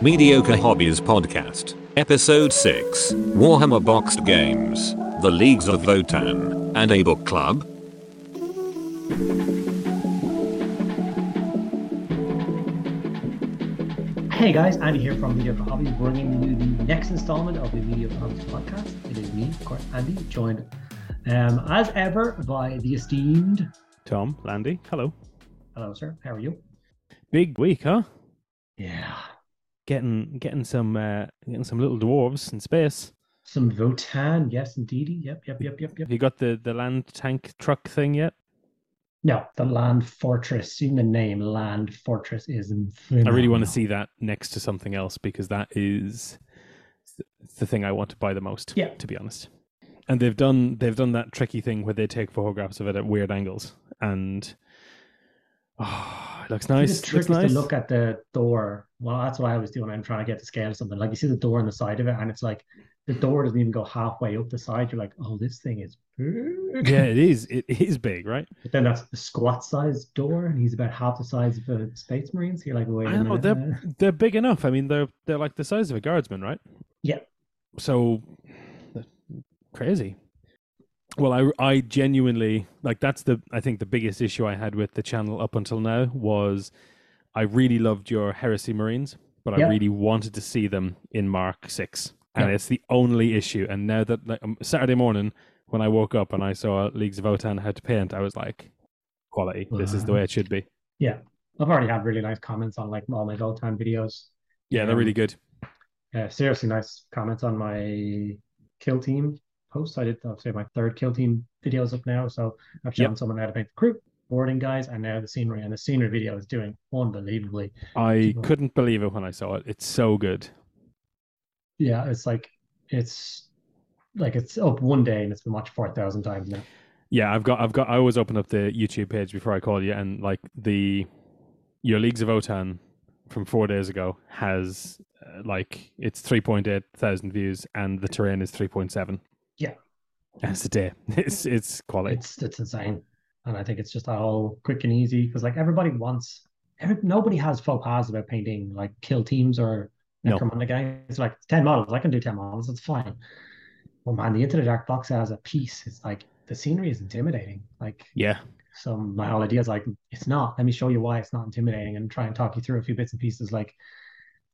Mediocre Hobbies Podcast, Episode 6 Warhammer Boxed Games, The Leagues of Votann, and a Book Club. Hey guys, Andy here from Mediocre Hobbies, bringing you the next installment of the Mediocre Hobbies podcast. It is me, of course, Andy, joined um, as ever by the esteemed. Tom, Landy, hello. Hello, sir. How are you? Big week, huh? Yeah. Getting getting some uh, getting some little dwarves in space. Some Votann, yes, indeedy. Yep, yep, yep, yep, yep. Have you got the the land tank truck thing yet? No, the Land Fortress. Even the name Land Fortress is. I really want to see that next to something else because that is the thing I want to buy the most. Yeah. to be honest. And they've done they've done that tricky thing where they take photographs of it at weird angles, and oh, it looks nice. The trick looks nice. is to look at the door. Well, that's what I was doing. I'm trying to get to scale of something. Like you see the door on the side of it, and it's like the door doesn't even go halfway up the side. You're like, oh, this thing is big. yeah, it is. It is big, right? But then that's the squat sized door, and he's about half the size of a Space Marine. So you're like, wait a I know minute. they're they're big enough. I mean, they're they're like the size of a guardsman, right? Yeah. So crazy. Well, I I genuinely like that's the I think the biggest issue I had with the channel up until now was I really loved your Heresy Marines, but I really wanted to see them in Mark Six, and Yeah. it's the only issue. And now that like, um, Saturday morning when I woke up and I saw Leagues of Votann had to paint, I was like, quality. This is the way it should be. yeah. I've already had really nice comments on like all my Votann videos. Yeah, they're Um, really good. Uh, seriously nice comments on my kill team Post, I did, I'll say, my third kill team videos up now. So I've shown yep. someone how to paint the crew, boarding guys, and now the scenery. And the scenery video is doing unbelievably. I couldn't believe it when I saw it. It's so good. Yeah, it's like it's like it's up one day and it's been watched four thousand times now. Yeah, I've got, I've got, I always open up the YouTube page before I call you, and like the your leagues of Votann from four days ago has uh, like it's 3.8 thousand views and the terrain is 3.7 that's a day. It's it's quality. It's it's insane, and I think it's just all quick and easy because like everybody wants. Every, nobody has faux pas about painting like kill teams or Necromunda no. game. It's like ten models. I can do ten models. It's fine. Well, man, the Into the Dark box as a piece, it's like the scenery is intimidating. Like yeah. So my whole idea is like it's not. Let me show you why it's not intimidating and try and talk you through a few bits and pieces. Like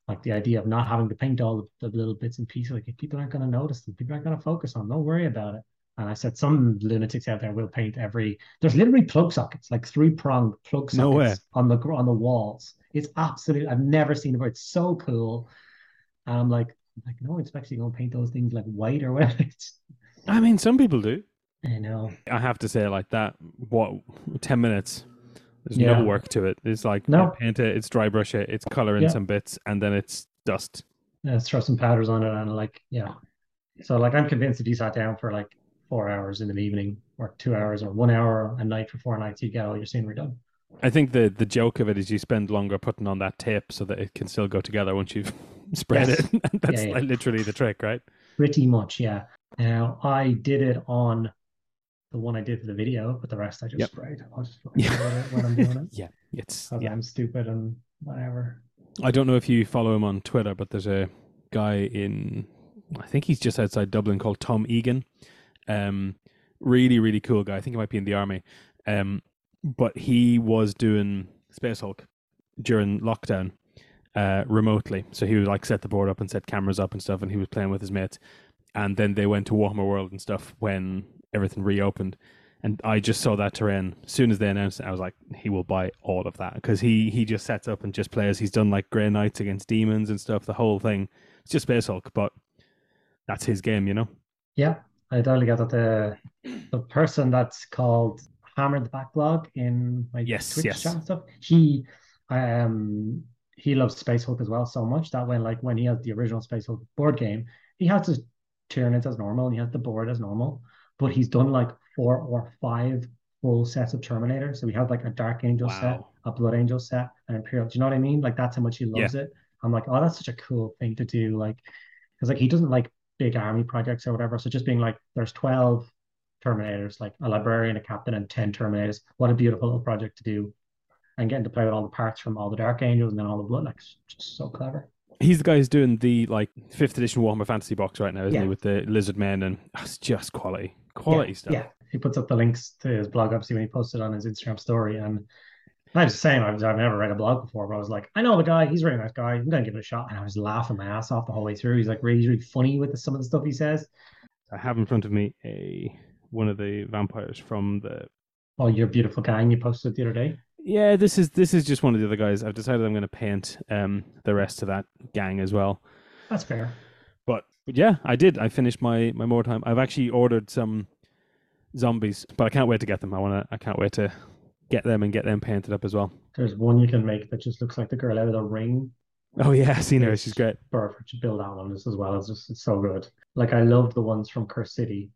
like the idea of not having to paint all the, the little bits and pieces like people aren't going to notice them people aren't going to focus on them. don't worry about it and I said some lunatics out there will paint every. There's literally plug sockets, like three pronged plug sockets No way. on the on the walls. It's absolutely. I've never seen it before. It's so cool. And I'm like, like no one's actually going to paint those things like white or whatever. I mean, some people do. I know. I have to say, like that. What ten minutes? There's Yeah. no work to it. It's like No. Paint it, it's dry brush it, it's color in Yeah. some bits, and then it's dust. Let's throw some powders on it and like yeah. So like I'm convinced if you sat down for like four hours in the evening or two hours or one hour a night for four nights, you get all your scenery done. I think the the joke of it is you spend longer putting on that tape so that it can still go together once you've spread Yes. it. That's Yeah, yeah. like literally the trick, right? Pretty much, yeah. Now I did it on the one I did for the video, but the rest I just Yep. sprayed. I'll just Yeah. yeah. when I'm doing it. Yeah, it's. Yeah. I'm stupid and whatever. I don't know if you follow him on Twitter, but there's a guy in, I think he's just outside Dublin called Tom Egan. Um, really, really cool guy. I think he might be in the army. Um, but he was doing Space Hulk during lockdown uh, remotely. So he would like set the board up and set cameras up and stuff, and he was playing with his mates. And then they went to Warhammer World and stuff when everything reopened. And I just saw that terrain. As soon as they announced it, I was like, he will buy all of that because he he just sets up and just plays. He's done like Grey Knights against demons and stuff. The whole thing. It's just Space Hulk, but that's his game, you know. Yeah, I totally get that. The the person that's called Hammer the Backlog in my Yes, Twitch yes. chat and stuff, he um he loves Space Hulk as well so much that when like when he has the original Space Hulk board game, he has his Tyranids as normal and he has the board as normal, but he's done like four or five full sets of Terminator. So we have like a Dark Angel set, a Blood Angel set, an Imperial. Do you know what I mean? Like that's how much he loves it. I'm like, oh, that's such a cool thing to do. Like, because like he doesn't like big army projects or whatever. So just being like, there's 12 Terminators, like a librarian, a captain, and 10 Terminators. What a beautiful little project to do. And getting to play with all the parts from all the Dark Angels and then all the Blood, like, just so clever. He's the guy who's doing the like fifth edition Warhammer Fantasy box right now, isn't Yeah. he? With the lizard men and oh, it's just quality, quality yeah, stuff. Yeah, he puts up the links to his blog obviously when he posted on his Instagram story. And I was saying. I was, I've never read a blog before, but I was like, I know the guy. He's a really nice guy. I'm gonna give it a shot. And I was laughing my ass off the whole way through. He's like really, really funny with the, some of the stuff he says. I have in front of me a one of the vampires from the. Oh, your beautiful gang you posted the other day. Yeah, this is this is just one of the other guys. I've decided I'm going to paint um the rest of that gang as well. That's fair. But, but yeah, I did. I finished my my more time. I've actually ordered some zombies, but I can't wait to get them. I want to. I can't wait to get them and get them painted up as well. There's one you can make that just looks like the girl out of the ring. Oh yeah, I've seen her. She's great. Perfect to build that one just as well. It's just it's so good. Like I love the ones from Cursed City,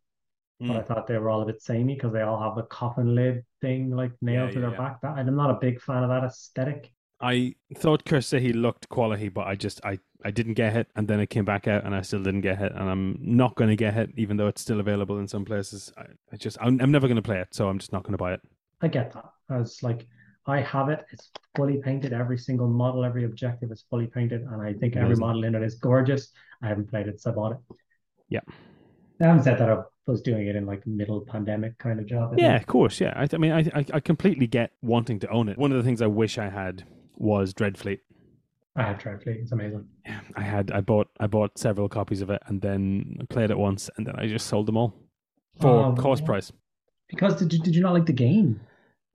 but I Mm. thought they were all a bit samey because they all have the coffin lid thing like nailed Yeah, to their yeah. back. That I'm not a big fan of that aesthetic. I thought Curse he looked quality, but I just I I didn't get it, and then it came back out, and I still didn't get it, and I'm not going to get it, even though it's still available in some places. I, I just I'm, I'm never going to play it, so I'm just not going to buy it. I get that. As like I have it, it's fully painted. Every single model, every objective is fully painted, and I think every model in it is gorgeous. I haven't played it, so I bought it. Yeah. I haven't said that I was doing it in like middle pandemic kind of job. Yeah, think. of course. Yeah, I, I mean, I, I I completely get wanting to own it. One of the things I wish I had was Dreadfleet. I have Dreadfleet. It's amazing. Yeah, I had I bought I bought several copies of it, and then played it once, and then I just sold them all for Oh, cost yeah. price. Because did you did you not like the game?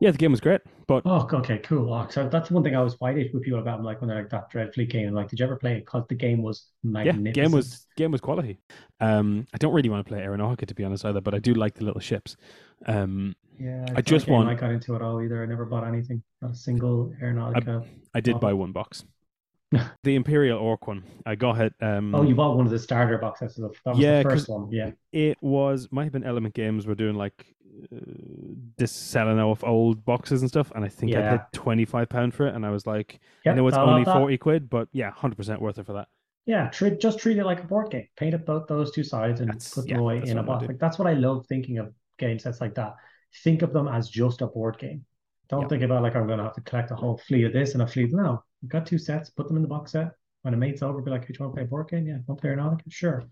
Yeah, the game was great, but Oh, okay, cool. Oh, so that's one thing I was fighting with people about. I'm like when they're like that Dreadfleet game. I'm like, did you ever play it? Because the game was magnificent. yeah, game was game was quality. Um, I don't really want to play Aeronautica to be honest either, but I do like the little ships. Um, Yeah, I just want- I got into it all either. I never bought anything. Not a single Aeronautica. I did Oh. buy one box. the Imperial Orc one, I got it. Um, Oh, you bought one of the starter boxes. That was Yeah, the first one. Yeah. it was might have been Element Games were doing like this selling off old boxes and stuff, and I think I Yeah. paid twenty five pound for it, and I was like, Yeah, I know it's about only forty quid, but yeah, hundred percent worth it for that. Yeah, treat just treat it like a board game. Paint up both those two sides and That's- put yeah, them away in a box. Like that's what I love thinking of game sets like that. Think of them as just a board game. Don't Yeah. think about like I'm gonna have to collect a whole fleet of this and a fleet. No, you've got two sets. Put them in the box set. When a mate's over, be like, "Hey, do you want to play a board game? Yeah, want to play Aeronautica? Sure.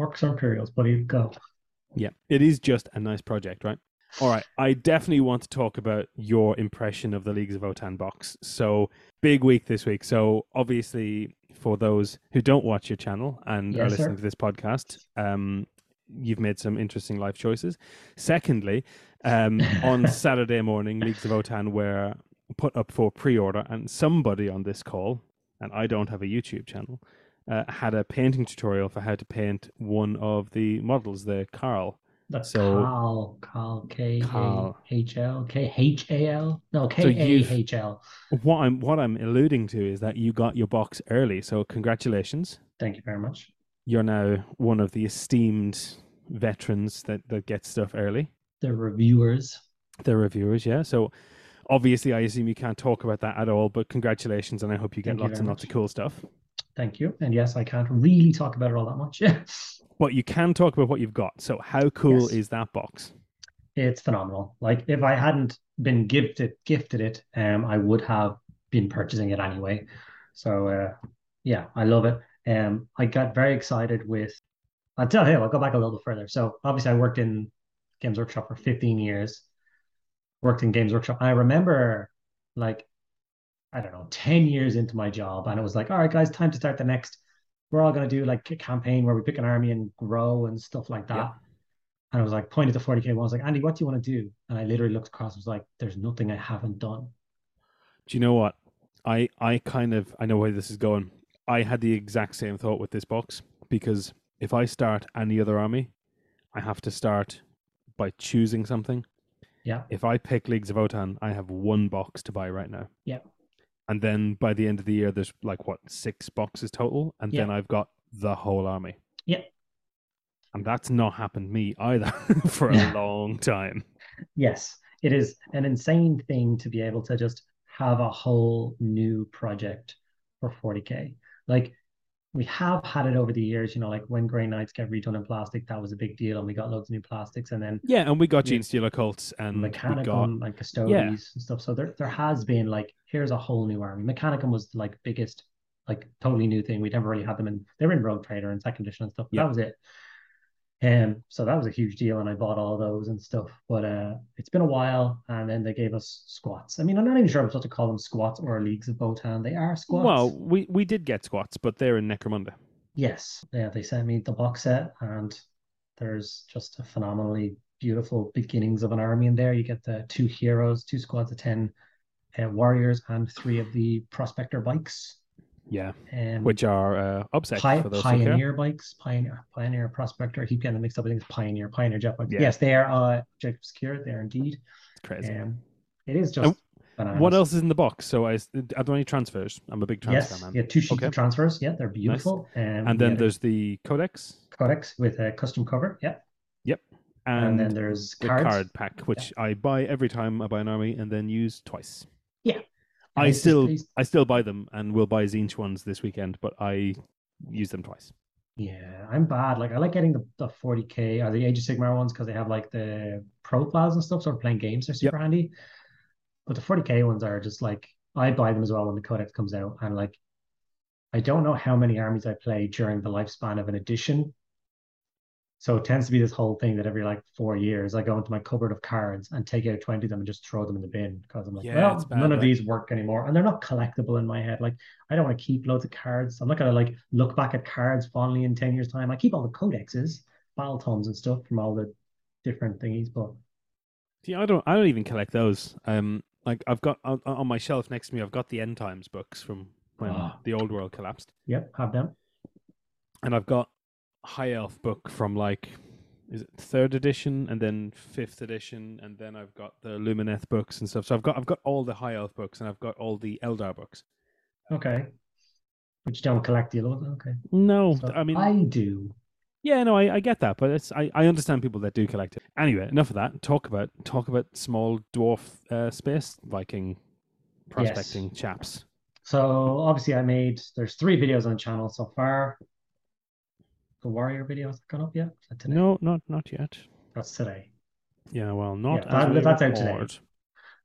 Orcs or Imperials, buddy, go. Yeah, it is just a nice project, right? All right, I definitely want to talk about your impression of the Leagues of Votann box. So, big week this week. So, obviously, for those who don't watch your channel and are Yes, sir. listening to this podcast, um, you've made some interesting life choices. Secondly, um, on Saturday morning, Leagues of Votann were put up for pre-order, and somebody on this call, and I don't have a YouTube channel, uh, had a painting tutorial for how to paint one of the models, the Carl. That's So- Carl, Carl, K Carl. H L, K H A L, no K A H L. What I'm what I'm alluding to is that you got your box early, so congratulations. Thank you very much. You're now one of the esteemed veterans that that get stuff early. The reviewers. The reviewers, yeah. So obviously, I assume you can't talk about that at all, but congratulations, and I hope you get Thank lots very and lots of cool stuff. Thank you. And yes, I can't really talk about it all that much. But you can talk about what you've got. So how cool Yes. is that box? it's phenomenal. Like if I hadn't been gifted gifted it, um, I would have been purchasing it anyway. So uh, yeah, I love it. Um, I got very excited with. I'll tell you, I'll go back a little further. So obviously, I worked in Games Workshop for 15 years. Worked in Games Workshop. I remember, like, I don't know, 10 years into my job, and it was like, all right, guys, time to start the next. We're all gonna do like a campaign where we pick an army and grow and stuff like that. Yeah. And I was like, pointed to 40k. I was like, Andy, what do you want to do? And I literally looked across. and was like, there's nothing I haven't done. Do you know what? I I kind of I know where this is going. I had the exact same thought with this box because if I start any other army, I have to start by choosing something. Yeah. If I pick Leagues of Votann, I have one box to buy right now. Yeah. And then by the end of the year, there's like what six boxes total, and then I've got the whole army. Yeah. And that's not happened to me either for a long time. Yes, it is an insane thing to be able to just have a whole new project for 40k. Like we have had it over the years, you know, like when Grey Knights get redone in plastic, that was a big deal, and we got loads of new plastics, and then Yeah, and we got Genestealer Cults, and we got Mechanicum and Custodes and stuff. So there, there has been like, here's a whole new army. Mechanicum was like biggest like totally new thing. We'd never really had them in. They were in Rogue Trader and Second Edition and stuff. But Yeah. That was it. Um, so that was a huge deal, and I bought all those and stuff. But uh, it's been a while, and then they gave us squats. I mean, I'm not even sure I'm supposed to call them squats or leagues of both Votann. They are squats. Well, we we did get squats, but they're in Necromunda. Yes, yeah, they sent me the box set, and there's just a phenomenally beautiful beginnings of an army in there. You get the two heroes, two squads of ten uh, warriors, and three of the prospector bikes. Yeah, Um, which are uh, obsec Pi- for those who pioneer bikes, pioneer, pioneer prospector. I keep getting mixed up. I think it's pioneer, pioneer jet bikes. Yeah. Yes, they are. Uh, Jacob Secure. They are indeed. It's crazy. Um, it is just. Bananas. what else is in the box? So I are there any transfers? I'm a big transfer Yes, man. yeah, two sheets Okay. of transfers. Yeah, they're beautiful. Um, And then a there's the codex, codex with a custom cover. Yeah, and, and, then there's the cards. card pack, which I buy every time I buy an army and then use twice. Yeah. I still please. I still buy them and will buy Tzeentch ones this weekend, but I use them twice. Yeah, I'm bad. Like I like getting the, the 40k or the Age of Sigmar ones because they have like the profiles and stuff. So for playing games, they're super handy. But the 40k ones are just like I buy them as well when the codex comes out, and like I don't know how many armies I play during the lifespan of an edition. So it tends to be this whole thing that every like four years I go into my cupboard of cards and take out 20 of them and just throw them in the bin because I'm like, Yeah, well, bad, none of these work anymore. And they're not collectible in my head. Like I don't want to keep loads of cards. I'm not gonna like look back at cards fondly in 10 years' time. I keep all the codexes, battle tomes and stuff from all the different thingies, but See, I don't I don't even collect those. Um, like I've got on, on my shelf next to me, I've got the End Times books from when Ah. the old world collapsed, yep, have them. and I've got High Elf book from like is it third edition and then fifth edition, and then I've got the Lumineth books and stuff. So I've got I've got all the High Elf books and I've got all the Eldar books. Okay. But you don't collect the ones? Okay. No, So I mean I do. Yeah, no, I, I get that, but it's I, I understand people that do collect it. Anyway, enough of that. Talk about talk about small dwarf uh, space Viking prospecting chaps. So obviously I made there's three videos on the channel so far. The warrior video has gone up yet? Today? No, not not yet. That's today. Yeah, well, not Yeah, that- that's out today.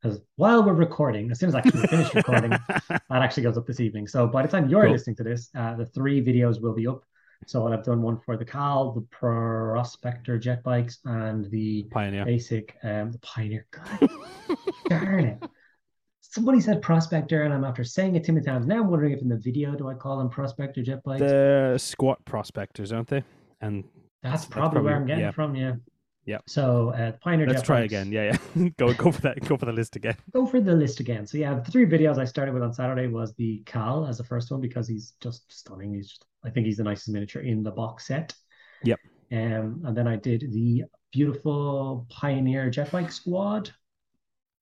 Because while we're recording, as soon as I actually finish recording, that actually goes up this evening. So by the time you're Cool. listening to this, uh, the three videos will be up. So I'll have done one for the Kahl, the Prospector jet bikes, and the Pioneer. basic um the Pioneer. God darn it. Somebody said Prospector, and I'm after saying it too many times. Now I'm wondering if in the video do I call them Prospector jet bikes? The squat prospectors, aren't they? And That's that's probably, where I'm getting yeah. from. Yeah. Yeah. So uh, Pioneer let's try bikes. again. Yeah, yeah. go go for that. Go for the list again. go for the list again. So yeah, the three videos I started with on Saturday was the Kahl as the first one because he's just stunning. He's just I think he's the nicest miniature in the box set. Yep. Um, and then I did the beautiful Pioneer jet bike squad,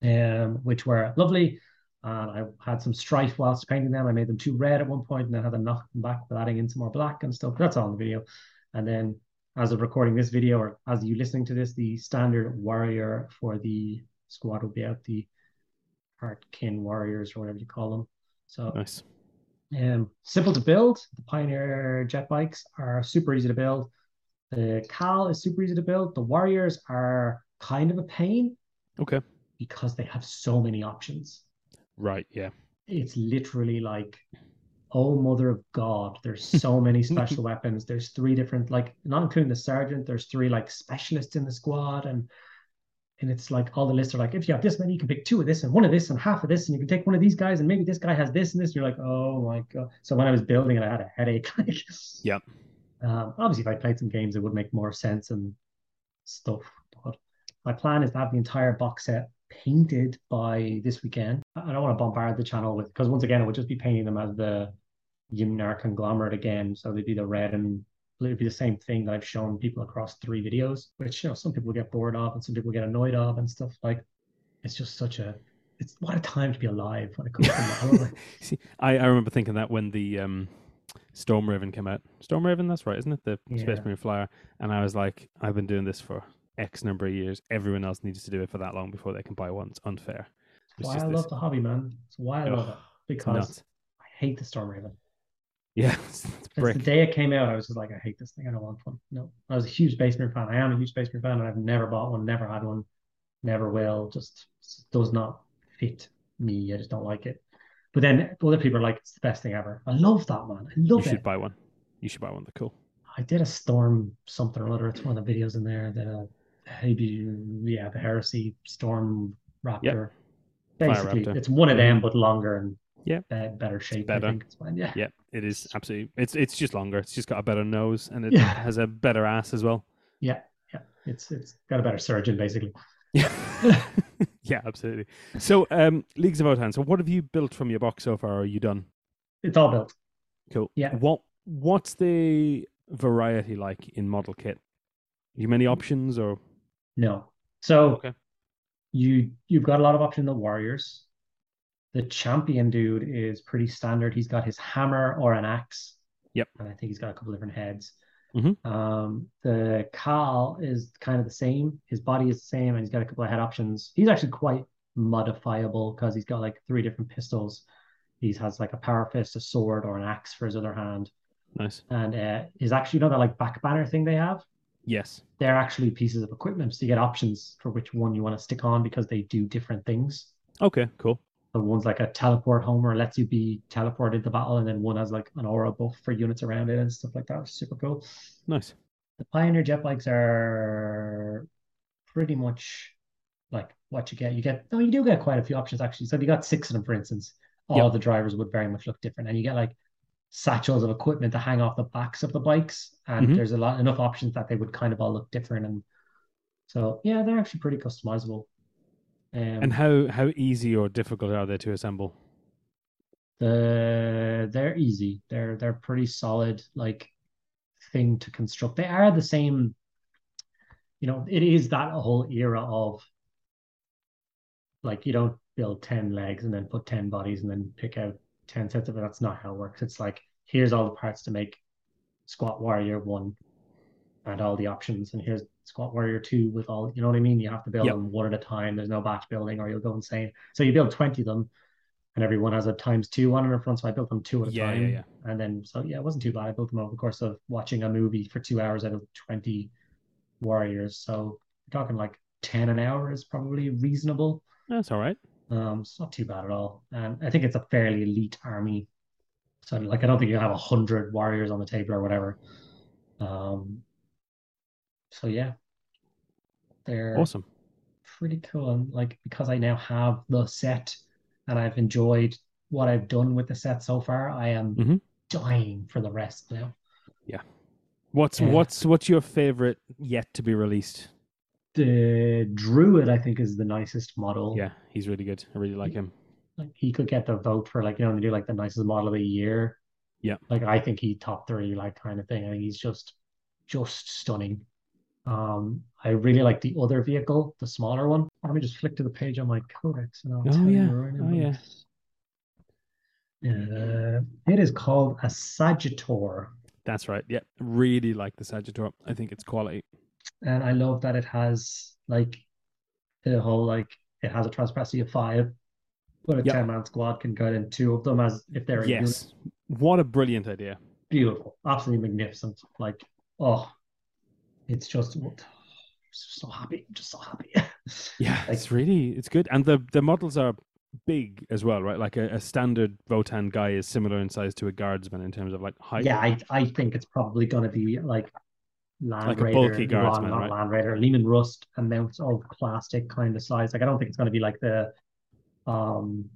um, which were lovely. And I had some strife whilst painting them. I made them too red at one point and then had to knock them back with adding in some more black and stuff. That's all in the video. And then as of recording this video, or as you listening to this, the standard warrior for the squad will be out. The Hearthkin Warriors or whatever you call them. So Nice. um, simple to build. The Pioneer jet bikes are super easy to build. The Kahl is super easy to build. The Warriors are kind of a pain Okay. Because they have so many options. Right. Yeah. It's literally like, oh mother of God, there's so many special weapons. There's three different, like not including the sergeant, there's three like specialists in the squad and and it's like all the lists are like, if you have this many, you can pick two of this and one of this and half of this, and you can take one of these guys, and maybe this guy has this and this. And you're like, oh my god. So when I was building it, I had a headache. Like, Yep. Um, obviously, if I played some games, it would make more sense and stuff. But my plan is to have the entire box set painted by this weekend. I don't want to bombard the channel with because once again, it would just be painting them as the Yimnar conglomerate again. So they'd be the red and it'd be the same thing that I've shown people across three videos, which you know some people get bored of and some people get annoyed of and stuff. Like it's just such a it's what a time to be alive when it comes to. See, I, I remember thinking that when the um, Storm Raven came out. Storm Raven, that's right, isn't it? The Space Yeah. Marine Flyer. And I was like, I've been doing this for X number of years. Everyone else needs to do it for that long before they can buy one. It's unfair. It's why I this- love the hobby, man. It's why I love it because. I hate the Storm Raven. Yeah, it's, it's the day it came out, I was just like, I hate this thing. I don't want one. No, I was a huge Marine fan. I am a huge Marine fan, and I've never bought one, never had one, never will. Just does not fit me. I just don't like it. But then other people are like, it's the best thing ever. I love that man. I love it. You should it. buy one. You should buy one. They're cool. I did a storm something or other. It's one of the videos in there that uh yeah, the heresy storm raptor. Fire Basically, Raptor. it's one of them Mhm. but longer and Yeah. be- better shape. better. I think it's fine. Yeah. Yeah, it is absolutely. It's it's just longer. It's just got a better nose and it Yeah. has a better ass as well. Yeah. Yeah. It's it's got a better surgeon basically. Yeah, yeah, absolutely. So, um, Leagues of Votann. So, what have you built from your box so far? Are you done? It's all built. Cool. Yeah. What What's the variety like in model kit? you many options or? No. So Okay. you you've got a lot of options in the warriors. The champion dude is pretty standard. He's got his hammer or an axe. Yep. And I think he's got a couple different heads. Mhm. Um, the Kahl is kind of the same. His body is the same, and he's got a couple of head options. He's actually quite modifiable because he's got like three different pistols. He has like a power fist, a sword, or an axe for his other hand. Nice. And uh, he's actually, you know, that like back banner thing they have Yes. they're actually pieces of equipment. So you get options for which one you want to stick on because they do different things. Okay. Cool. The one's like a teleport homer, lets you be teleported into battle, and then one has like an aura buff for units around it and stuff like that. Super cool. Nice. The Pioneer jet bikes are pretty much like what you get. You get no, you do get quite a few options actually. So if you got six of them, for instance, all Yep. the drivers would very much look different, and you get like satchels of equipment to hang off the backs of the bikes, and Mhm. there's a lot enough options that they would kind of all look different. And so yeah, they're actually pretty customizable. Um, And how how easy or difficult are they to assemble? the they're easy. They're they're pretty solid like thing to construct. They are the same. You know, it is that whole era of like you don't build 10 legs and then put 10 bodies and then pick out 10 sets of it. That's not how it works. It's like here's all the parts to make Squat Warrior 1 and all the options. And here's Squat Warrior 2 with all, you know what I mean? You have to build Yep. them one at a time. There's no batch building or you'll go insane. So you build 20 of them and everyone has a times two one in front. So I built them two at a Yeah, yeah, time. yeah. And then, so yeah, it wasn't too bad. I built them over the course of watching a movie for two hours out of 20 warriors. So we're talking like 10 an hour is probably reasonable. That's all right. Um, it's not too bad at all. And I think it's a fairly elite army. So like I don't think you have a hundred warriors on the table or whatever. Um so yeah. They're Awesome. pretty cool. And like because I now have the set and I've enjoyed what I've done with the set so far, I am Mhm. dying for the rest now. Yeah. What's Yeah. what's what's your favorite yet to be released? The Druid, I think, is the nicest model. Yeah, he's really good. I really like him. Like he could get the vote for like, you know, when they do like the nicest model of the year. Yeah. Like I think he top three, like kind of thing. I think he's just just stunning. Um, I really like the other vehicle, the smaller one. Let me just flick to the page on my codex and I'll Oh, tell yeah. you right now. Oh, yeah. Uh, it is called a Sagitaur. That's right. Yeah, really like the Sagitaur. I think it's quality. And I love that it has like the whole like it has a transparency of five, but a Yep. 10 man squad can get in two of them as if they're a unit. Yes. What a brilliant idea. beautiful, absolutely magnificent. Like, oh, it's just so happy, just so happy. Yeah, Like- it's really it's good, and the the models are big as well, right? Like a, a standard Votann guy is similar in size to a guardsman in terms of like height. yeah, I I think it's probably gonna be like Land Like a Raider, bulky Iran, guardsman, not right? Land Raider, Leman Russ amounts of plastic kind of size. Like, I don't think it's gonna be like the um.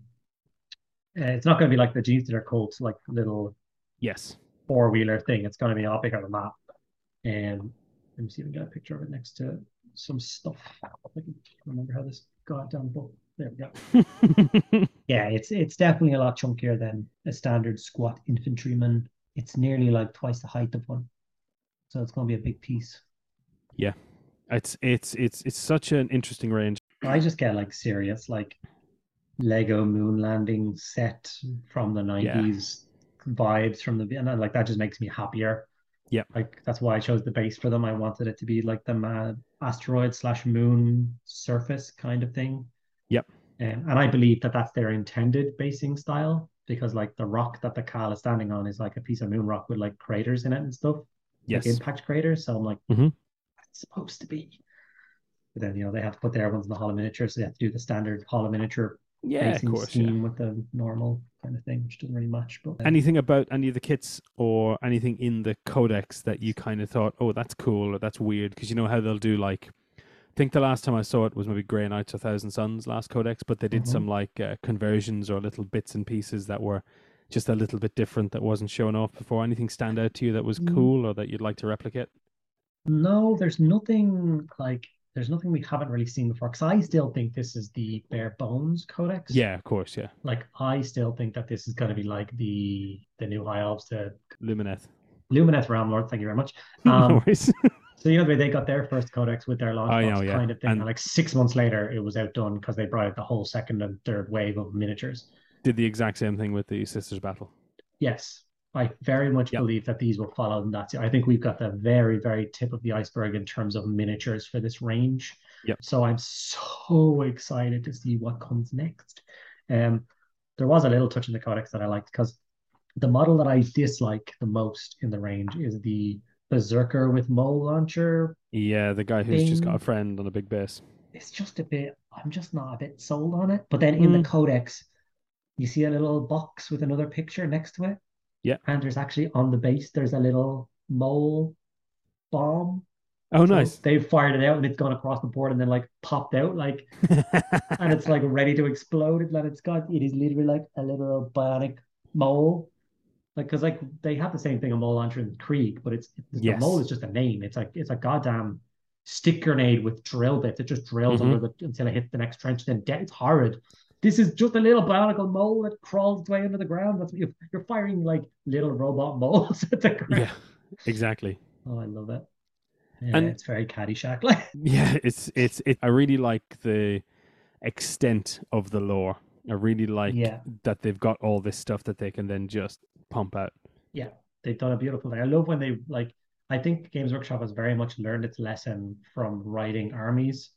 uh, It's not going to be like the jeans that are called like little Yes. four wheeler thing. It's going to be a lot bigger than that. And let me see if we can get a picture of it next to some stuff. I can remember how this got done, but there we go. Yeah, it's it's definitely a lot chunkier than a standard squat infantryman. It's nearly like twice the height of one, so it's going to be a big piece. Yeah, it's it's it's it's such an interesting range. I just get like serious like Lego moon landing set from the nineties vibes from the and then, like that just makes me happier. Yeah, Like that's why I chose the base for them. I wanted it to be like the uh, asteroid slash moon surface kind of thing. Yep. Um, and I believe that that's their intended basing style because like the rock that the Kahl is standing on is like a piece of moon rock with like craters in it and stuff, Yes. like impact craters. So I'm like, Mhm. it's supposed to be. But then you know they have to put their ones in the hollow miniature, so they have to do the standard hollow miniature Yeah, of course. Yeah. with the normal kind of thing, which doesn't really match. But uh, Anything about any of the kits or anything in the codex that you kind of thought, oh, that's cool or that's weird? Because you know how they'll do like, I think the last time I saw it was maybe Grey Knights or Thousand Suns last codex, but they did Mhm. some like uh, conversions or little bits and pieces that were just a little bit different that wasn't shown off before. Anything stand out to you that was Mm. cool or that you'd like to replicate? No, there's nothing like there's nothing we haven't really seen before. Because I still think this is the bare bones codex. Yeah, of course, yeah. Like I still think that this is going to be like the the new high elves, the Lumineth. Lumineth Realm Lord. Thank you very much. no Um, worries. so you know the way they got their first codex with their launch know, yeah. kind of thing, And- and like six months later it was outdone because they brought out the whole second and third wave of miniatures. Did the exact same thing with the Sisters Battle. Yes, I very much Yep. believe that these will follow that. I think we've got the very, very tip of the iceberg in terms of miniatures for this range. Yep. So I'm so excited to see what comes next. Um, there was a little touch in the codex that I liked because the model that I dislike the most in the range is the berserker with mole launcher. Yeah, the guy who's just got a friend on a big base. It's just a bit. I'm just not a bit sold on it. But then in the Mm. codex, you see a little box with another picture next to it. Yeah. And there's actually on the base, there's a little mole bomb. Oh, So nice. They've fired it out and it's gone across the board and then like popped out like and it's like ready to explode. Like it's got it is literally like a little bionic mole. Like because like they have the same thing on mole launcher in Krieg, but it's, it's Yes. the mole is just a name. It's like it's a goddamn stick grenade with drill bits. It just drills Mhm. under the until it hits the next trench. Then de- it's horrid. This is just a little bionicle mole that crawls its way under the ground. That's what you're, you're firing like little robot moles at the ground. yeah, exactly. Oh, I love it. Yeah, And- it's very Caddyshack like. Yeah, it's it's it. I really like the extent of the lore. I really like Yeah. that they've got all this stuff that they can then just pump out. Yeah, they've done a beautiful thing. I love when they like. I think Games Workshop has very much learned its lesson from writing armies,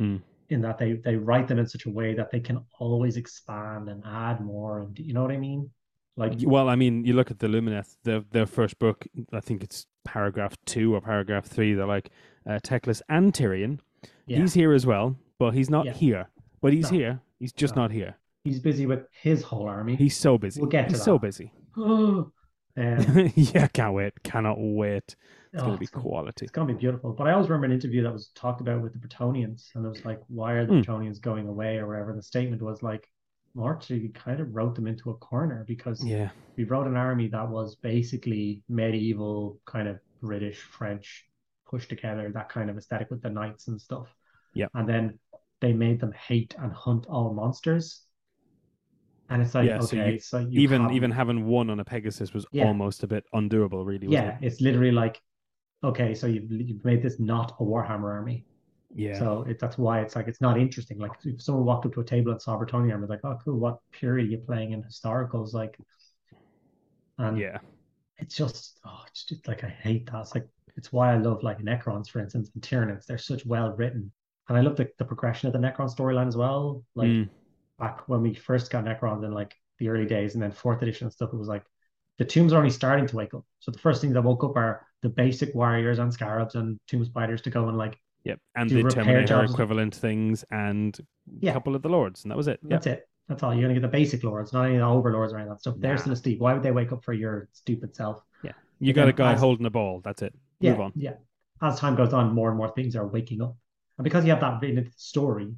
Mm. In that they they write them in such a way that they can always expand and add more, and you know what I mean? Like, Well, I mean, you look at the Lumineth, their their first book. I think it's paragraph two or paragraph three. They're like uh, Teclis and Tyrion. yeah, He's here as well, but he's not Yeah. here. But he's No. here. He's just No. not here. he's busy with his whole army. He's so busy. We'll get he's so busy. um, yeah, can't wait. Cannot wait. It's oh, gonna be quality. It's gonna be beautiful. But I always remember an interview that was talked about with the Bretonnians, and it was like, why are the Hmm. Bretonnians going away or whatever? The statement was like, actually, we kind of wrote them into a corner because Yeah. we wrote an army that was basically medieval kind of British, French, pushed together, that kind of aesthetic with the knights and stuff. Yeah. And then they made them hate and hunt all monsters. And it's like, Yeah, so okay, you- so you even have- even having one on a Pegasus was Yeah. almost a bit undoable, really. Yeah, it? it's literally like, okay, so you've you've made this not a Warhammer army. yeah. So it, that's why it's like it's not interesting. Like if someone walked up to a table and saw Bretonnian army, was like, oh cool, what period are you playing in historicals? Like and yeah. it's just oh it's just like I hate that. It's like it's why I love like Necrons, for instance, and Tyranids. They're such well written. And I love the, the progression of the Necron storyline as well. Like Mm. Back when we first got Necrons in like the early days and then fourth edition and stuff, it was like the tombs are only starting to wake up. So the first things that woke up are the basic warriors and scarabs and tomb spiders to go and like Yep. And the Terminator equivalent things and a Yeah. couple of the lords, and that was it. Yep. that's it. That's all. You're gonna get the basic lords, not any of the overlords or any of that stuff. They're Nah. still asleep. Why would they wake up for your stupid self? Yeah. You got a guy as- holding a ball. That's it. Yeah, Move on. yeah. As time goes on, more and more things are waking up. And because you have that written the story,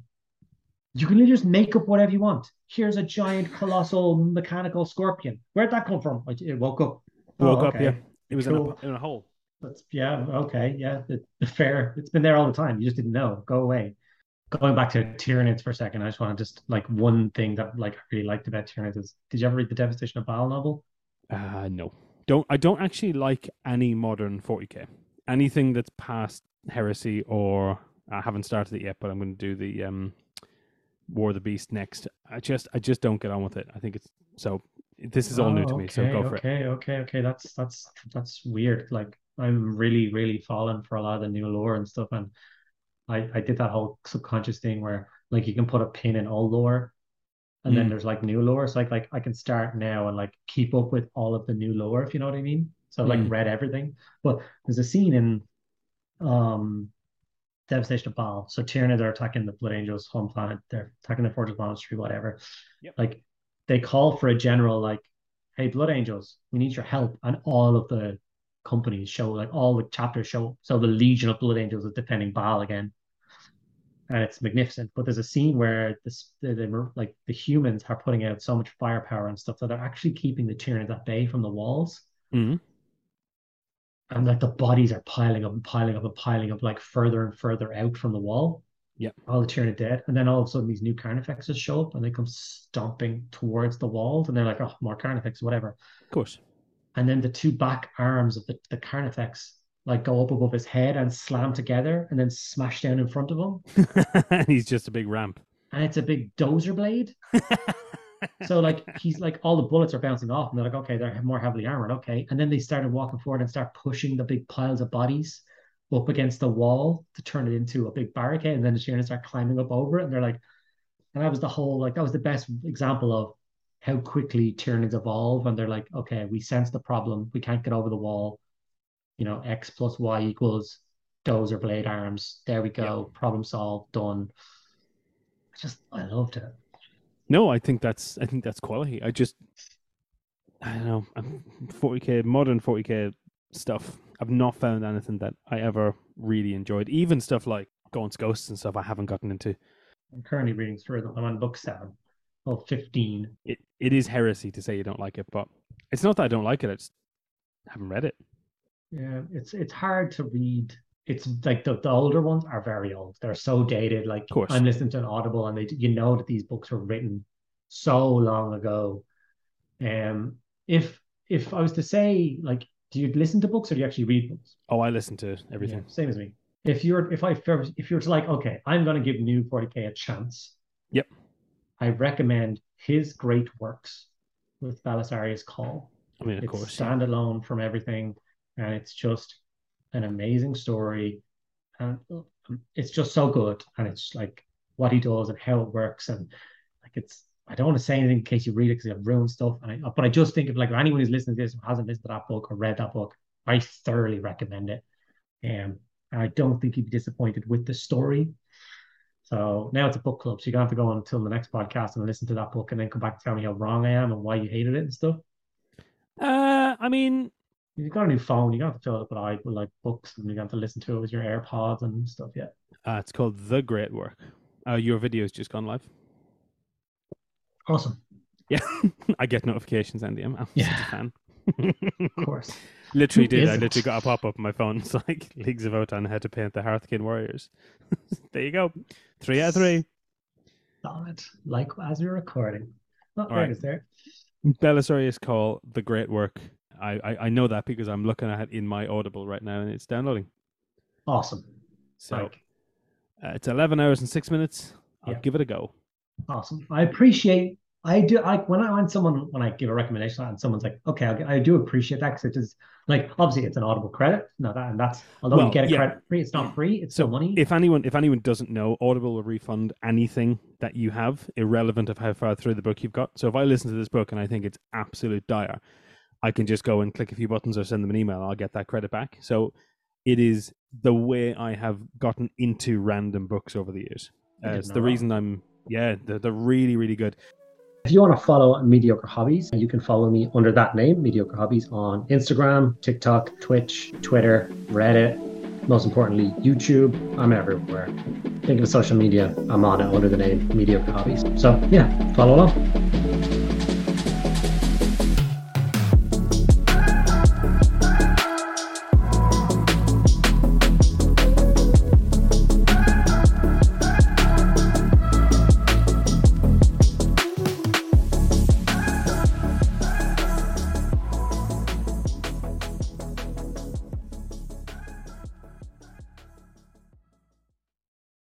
you can just make up whatever you want. Here's a giant, colossal, mechanical scorpion. Where'd that come from? It woke up. Oh, Woke up, okay. yeah. It was in, a, in a hole. That's yeah, okay, yeah. It, fair. It's been there all the time. You just didn't know. Go away. Going back to Tyranids for a second, I just want to just like one thing that like I really liked about Tyranids is did you ever read the Devastation of Baal novel? Uh no. Don't I don't actually like any modern 40k. Anything that's past heresy or I haven't started it yet, but I'm going to do the um War of the Beast next. I just I just don't get on with it. I think it's so this is all new to Oh, me, so go for it. okay, okay, okay. That's that's that's weird. Like I'm really, really falling for a lot of the new lore and stuff. And I I did that whole subconscious thing where like you can put a pin in old lore, and then Mm. there's like new lore. So like like I can start now and like keep up with all of the new lore, if you know what I mean. So I've, like Mm. read everything. But there's a scene in um Devastation of Baal. So Tyranids are attacking the Blood Angels' home planet. They're attacking the Fortress Monastery, whatever. Yep. Like they call for a general like, "Hey, Blood Angels, we need your help," and all of the companies show like all the chapters show. So the Legion of Blood Angels is defending Baal again, and it's magnificent. But there's a scene where this the, the, like the humans are putting out so much firepower and stuff that they're actually keeping the Tyranids at bay from the walls. Mhm. And like the bodies are piling up and piling up and piling up like further and further out from the wall. Yeah. All the Tyranid dead. And then all of a sudden these new Carnifexes show up and they come stomping towards the walls and they're like, oh, more Carnifex, whatever. Of course. And then the two back arms of the, the Carnifex like go up above his head and slam together and then smash down in front of him. and he's just a big ramp. And it's a big dozer blade. So like he's like all the bullets are bouncing off, and they're like, okay, they're more heavily armored, okay. And then they started walking forward and start pushing the big piles of bodies up against the wall to turn it into a big barricade, and then the Tyranids start climbing up over it, and they're like, and that was the whole like that was the best example of how quickly Tyranids evolve, and they're like, okay, we sense the problem, we can't get over the wall, you know, X plus Y equals dozer blade arms. There we go, problem solved, done. I just I loved it. No, I think that's I think that's quality. I just I don't know. I'm 40k modern 40k stuff. I've not found anything that I ever really enjoyed. Even stuff like Gaunt's Ghosts and stuff I haven't gotten into. I'm currently reading through them. I'm on book seven. Well, 15. It it is heresy to say you don't like it, but it's not that I don't like it. I just haven't read it. Yeah, it's it's hard to read. It's like the, the older ones are very old. They're so dated. Like. I'm listening to an Audible, and they you know that these books were written so long ago. Um, if if I was to say like, do you listen to books or do you actually read books? Oh, I listen to everything. Yeah, same as me. If you're if I if you're like, okay, I'm going to give New 40k a chance. Yep. I recommend his great works with Belisarius Cawl. I mean, of it's course. yeah. standalone from everything, and it's just an amazing story, and it's just so good. And it's like what he does and how it works, and like it's. I don't want to say anything in case you read it because I've ruined stuff. And I, but I just think if like anyone who's listening to this hasn't listened to that book or read that book, I thoroughly recommend it. Um, and I don't think you'd be disappointed with the story. So now it's a book club. So you're gonna have to go on until the next podcast and listen to that book and then come back and tell me how wrong I am and why you hated it and stuff. Uh, I mean, You've got a new phone, you're gonna fill it up with, i- with like books and you're gonna listen to it with your AirPods and stuff. Yeah. uh, it's called The Great Work. Uh, your video's just gone live. Awesome. Yeah, I get notifications, Andy. I'm, I'm such Yeah. a fan. Of course. literally did. I literally got a pop up on my phone. It's like Leagues of Votann had to paint the Hearthkin Warriors. there you go. Three out of three. Solid. Like as we're recording. Oh, there right. there. Belisarius Cawl, The Great Work. I, I, I know that because I'm looking at it in my Audible right now and it's downloading. Awesome. So uh, it's 11 hours and six minutes. I'll Yeah. give it a go. Awesome. I appreciate. I do like when I when someone when I give a recommendation and someone's like, okay, I'll, I do appreciate that because it is like obviously it's an audible credit. No, that and that's although Well, you get a yeah. credit free, it's not free. It's So money. If anyone if anyone doesn't know, Audible will refund anything that you have, irrelevant of how far through the book you've got. So if I listen to this book and I think it's absolute dire, I can just go and click a few buttons or send them an email. I'll get that credit back. So it is the way I have gotten into random books over the years. I Uh, it's the that. reason I'm yeah, they're, they're really really good. If you want to follow Mediocre Hobbies, you can follow me under that name, Mediocre Hobbies, on Instagram, TikTok, Twitch, Twitter, Reddit, most importantly, YouTube. I'm everywhere. Think of social media, I'm on it under the name Mediocre Hobbies. So yeah, follow along.